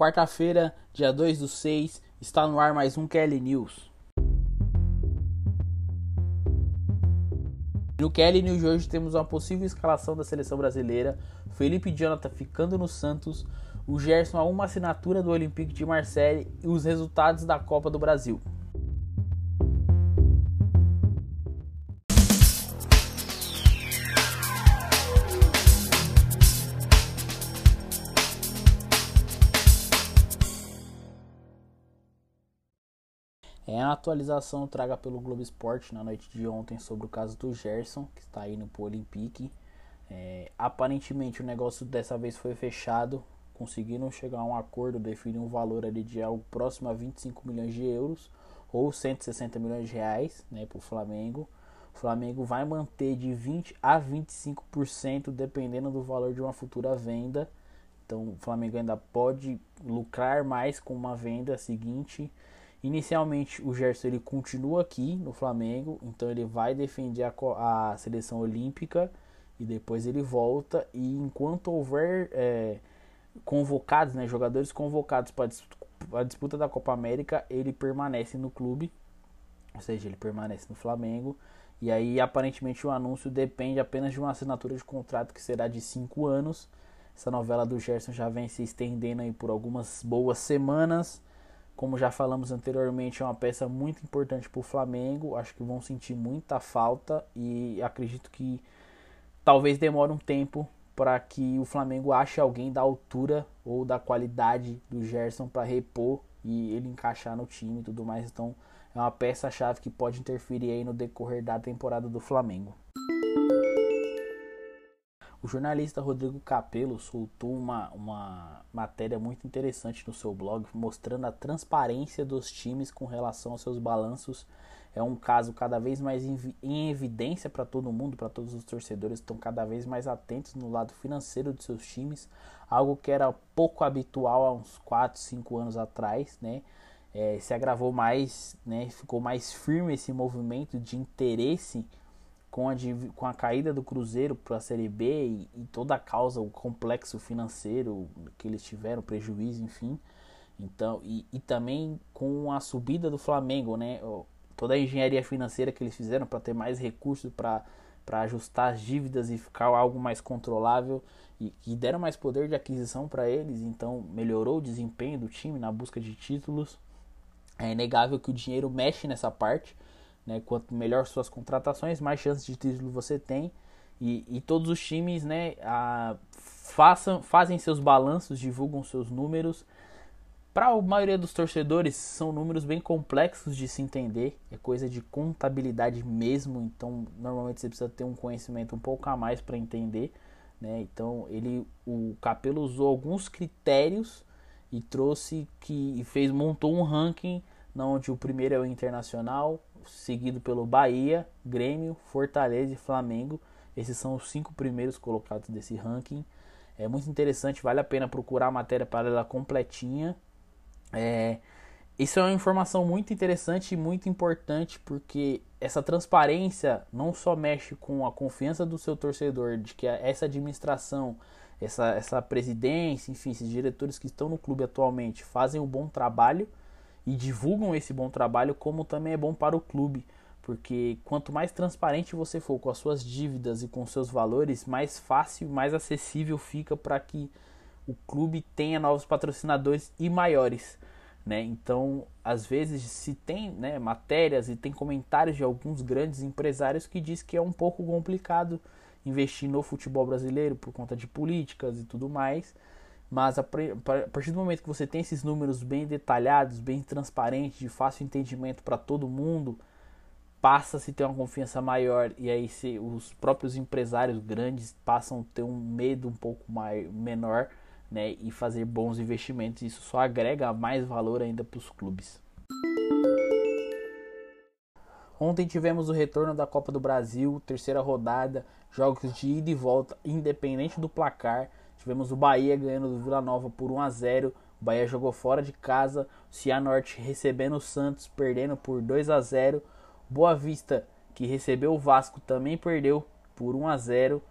Quarta-feira, dia 2 do 6, está no ar mais um Kelly News. No Kelly News de hoje temos uma possível escalação da seleção brasileira, Felipe Jonathan ficando no Santos, o Gerson a uma assinatura do Olympique de Marseille e os resultados da Copa do Brasil. Atualização traga pelo Globo Esporte na noite de ontem sobre o caso do Gerson, que está indo para o Olympique. É, aparentemente o negócio dessa vez foi fechado, conseguiram chegar a um acordo, definir um valor ali de algo próximo a 25 milhões de euros ou 160 milhões de reais né, para o Flamengo. O Flamengo vai manter de 20 a 25% dependendo do valor de uma futura venda. Então o Flamengo ainda pode lucrar mais com uma venda seguinte Inicialmente o Gerson ele continua aqui no Flamengo, então ele vai defender a, a seleção olímpica e depois ele volta e enquanto houver é, convocados, né, jogadores convocados para a disputa da Copa América, ele permanece no clube, ou seja, ele permanece no Flamengo. E aí aparentemente o anúncio depende apenas de uma assinatura de contrato que será de cinco anos. Essa novela do Gerson já vem se estendendo aí por algumas boas semanas. Como já falamos anteriormente, é uma peça muito importante para o Flamengo. Acho que vão sentir muita falta e acredito que talvez demore um tempo para que o Flamengo ache alguém da altura ou da qualidade do Gerson para repor e ele encaixar no time e tudo mais. Então é uma peça-chave que pode interferir aí no decorrer da temporada do Flamengo. O jornalista Rodrigo Capello soltou uma, uma matéria muito interessante no seu blog mostrando a transparência dos times com relação aos seus balanços. É um caso cada vez mais em evidência para todo mundo, para todos os torcedores estão cada vez mais atentos no lado financeiro de seus times, algo que era pouco habitual há uns 4, 5 anos atrás, né? É, se agravou mais, né? Ficou mais firme esse movimento de interesse com a, com a caída do Cruzeiro para a Série B e, e, toda a causa, o complexo financeiro que eles tiveram, prejuízo, enfim. Então, e, e também com a subida do Flamengo, né? Toda a engenharia financeira que eles fizeram para ter mais recursos para para ajustar as dívidas e ficar algo mais controlável e, e deram mais poder de aquisição para eles, então melhorou o desempenho do time na busca de títulos. É inegável que o dinheiro mexe nessa parte né? Quanto melhor suas contratações, mais chances de título você tem. E, e todos os times né, a, façam, fazem seus balanços, divulgam seus números. Para a maioria dos torcedores, são números bem complexos de se entender, é coisa de contabilidade mesmo, então normalmente você precisa ter um conhecimento um pouco a mais para entender. Né? Então ele, o Capelo usou alguns critérios e trouxe que fez montou um ranking onde o primeiro é o Internacional, seguido pelo Bahia, Grêmio, Fortaleza e Flamengo. Esses são os cinco primeiros colocados desse ranking. É muito interessante, vale a pena procurar a matéria para ela completinha. É, isso é uma informação muito interessante e muito importante porque essa transparência não só mexe com a confiança do seu torcedor de que essa administração, essa, essa presidência, enfim, esses diretores que estão no clube atualmente fazem um bom trabalho, e divulgam esse bom trabalho, como também é bom para o clube, porque quanto mais transparente você for com as suas dívidas e com seus valores, mais fácil, mais acessível fica para que o clube tenha novos patrocinadores e maiores. Né? Então, às vezes se tem né, matérias e tem comentários de alguns grandes empresários que diz que é um pouco complicado investir no futebol brasileiro por conta de políticas e tudo mais. Mas a partir do momento que você tem esses números bem detalhados, bem transparentes, de fácil entendimento para todo mundo, passa a se ter uma confiança maior e aí se os próprios empresários grandes passam a ter um medo um pouco mais, menor né, e fazer bons investimentos. Isso só agrega mais valor ainda para os clubes. Ontem tivemos o retorno da Copa do Brasil, terceira rodada, jogos de ida e volta, independente do placar. Tivemos o Bahia ganhando do Vila Nova por 1 a 0. O Bahia jogou fora de casa. O Cianorte recebendo o Santos, perdendo por 2 a 0. Boa Vista, que recebeu o Vasco, também perdeu por 1 a 0.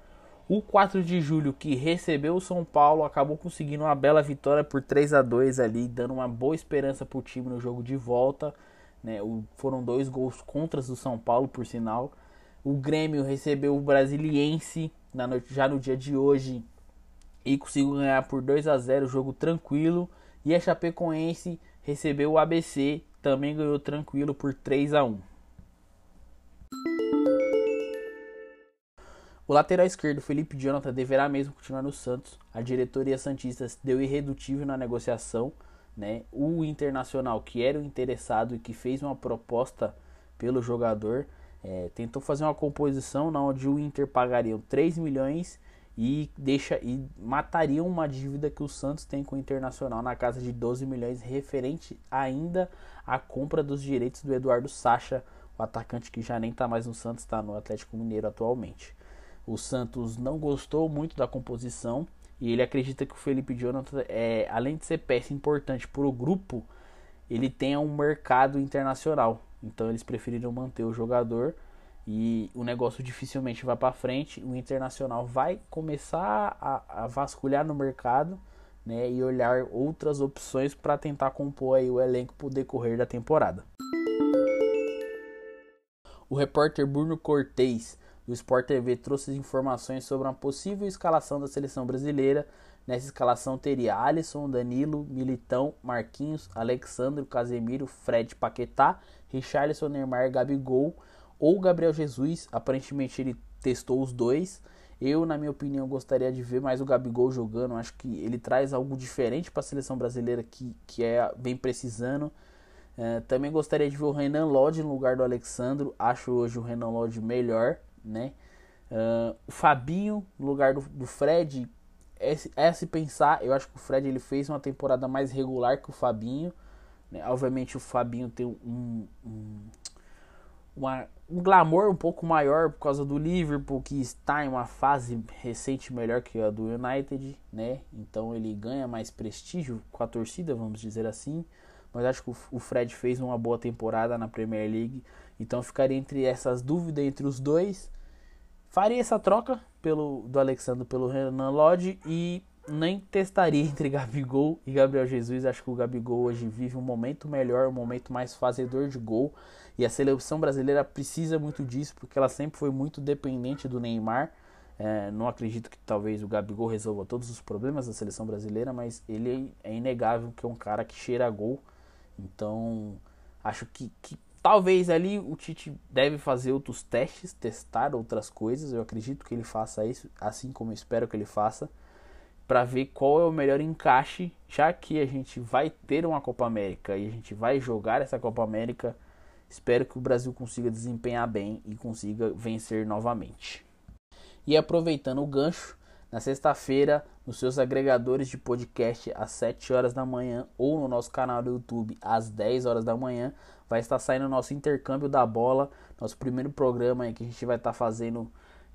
O 4 de julho, que recebeu o São Paulo, acabou conseguindo uma bela vitória por 3 a 2 ali, dando uma boa esperança para o time no jogo de volta. Né? O, foram dois gols contras do São Paulo, por sinal. O Grêmio recebeu o Brasiliense na noite, já no dia de hoje e conseguiu ganhar por 2 a 0 jogo tranquilo. E a Chapecoense recebeu o ABC, também ganhou tranquilo por 3 a 1. O lateral esquerdo Felipe Jonathan deverá mesmo continuar no Santos. A diretoria santista deu irredutível na negociação, né? O Internacional, que era o interessado e que fez uma proposta pelo jogador, é, tentou fazer uma composição na onde o Inter pagaria 3 milhões e deixa e mataria uma dívida que o Santos tem com o Internacional na casa de 12 milhões referente ainda à compra dos direitos do Eduardo Sacha, o atacante que já nem está mais no Santos, está no Atlético Mineiro atualmente. O Santos não gostou muito da composição e ele acredita que o Felipe Jonathan, é, além de ser peça importante para o grupo, ele tem um mercado internacional. Então eles preferiram manter o jogador e o negócio dificilmente vai para frente. O Internacional vai começar a, a, vasculhar no mercado né, e olhar outras opções para tentar compor aí o elenco para o decorrer da temporada. O repórter Bruno Cortez do Sport TV trouxe informações sobre uma possível escalação da seleção brasileira. Nessa escalação teria Alisson, Danilo, Militão, Marquinhos, Alexandre, Casemiro, Fred, Paquetá, Richarlison, Neymar, Gabigol ou Gabriel Jesus. Aparentemente ele testou os dois. Eu, na minha opinião, gostaria de ver mais o Gabigol jogando. Acho que ele traz algo diferente para a seleção brasileira que, que é bem precisando. É, também gostaria de ver o Renan Lodge no lugar do Alexandro. Acho hoje o Renan Lodge melhor, né? Uh, o Fabinho no lugar do, do Fred. É, é se pensar. Eu acho que o Fred ele fez uma temporada mais regular que o Fabinho. Né? Obviamente o Fabinho tem um, um uma, um glamour um pouco maior por causa do Liverpool, que está em uma fase recente melhor que a do United, né? Então ele ganha mais prestígio com a torcida, vamos dizer assim. Mas acho que o Fred fez uma boa temporada na Premier League. Então ficaria entre essas dúvidas entre os dois. Faria essa troca pelo do Alexandre pelo Renan Lodge e nem testaria entre Gabigol e Gabriel Jesus. Acho que o Gabigol hoje vive um momento melhor, um momento mais fazedor de gol. E a seleção brasileira precisa muito disso, porque ela sempre foi muito dependente do Neymar. É, não acredito que talvez o Gabigol resolva todos os problemas da seleção brasileira, mas ele é inegável que é um cara que cheira gol. Então, acho que, que talvez ali o Tite deve fazer outros testes, testar outras coisas. Eu acredito que ele faça isso, assim como espero que ele faça para ver qual é o melhor encaixe, já que a gente vai ter uma Copa América e a gente vai jogar essa Copa América. Espero que o Brasil consiga desempenhar bem e consiga vencer novamente. E aproveitando o gancho, na sexta-feira, nos seus agregadores de podcast às 7 horas da manhã ou no nosso canal do YouTube às 10 horas da manhã, vai estar saindo o nosso intercâmbio da bola, nosso primeiro programa que a gente vai estar fazendo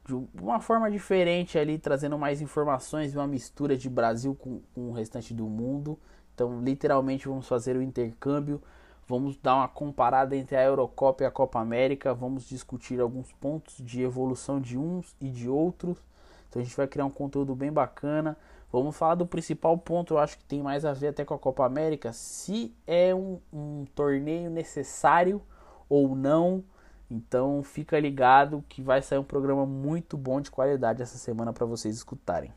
de uma forma diferente ali, trazendo mais informações uma mistura de Brasil com, com o restante do mundo. Então, literalmente, vamos fazer o intercâmbio, vamos dar uma comparada entre a Eurocopa e a Copa América, vamos discutir alguns pontos de evolução de uns e de outros. Então, a gente vai criar um conteúdo bem bacana. Vamos falar do principal ponto, eu acho que tem mais a ver até com a Copa América, se é um, um torneio necessário ou não então fica ligado que vai sair um programa muito bom de qualidade essa semana para vocês escutarem.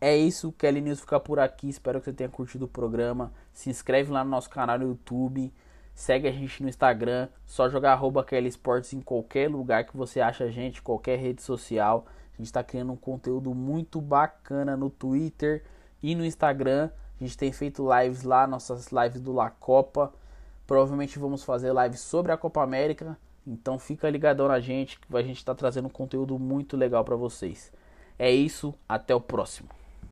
É isso, Kelly News fica por aqui. Espero que você tenha curtido o programa. Se inscreve lá no nosso canal no YouTube. Segue a gente no Instagram. Só jogar arroba Kelly Sports em qualquer lugar que você acha a gente, qualquer rede social. A gente está criando um conteúdo muito bacana no Twitter e no Instagram. A gente tem feito lives lá, nossas lives do La Copa. Provavelmente vamos fazer live sobre a Copa América. Então fica ligadão na gente que a gente está trazendo um conteúdo muito legal para vocês. É isso, até o próximo.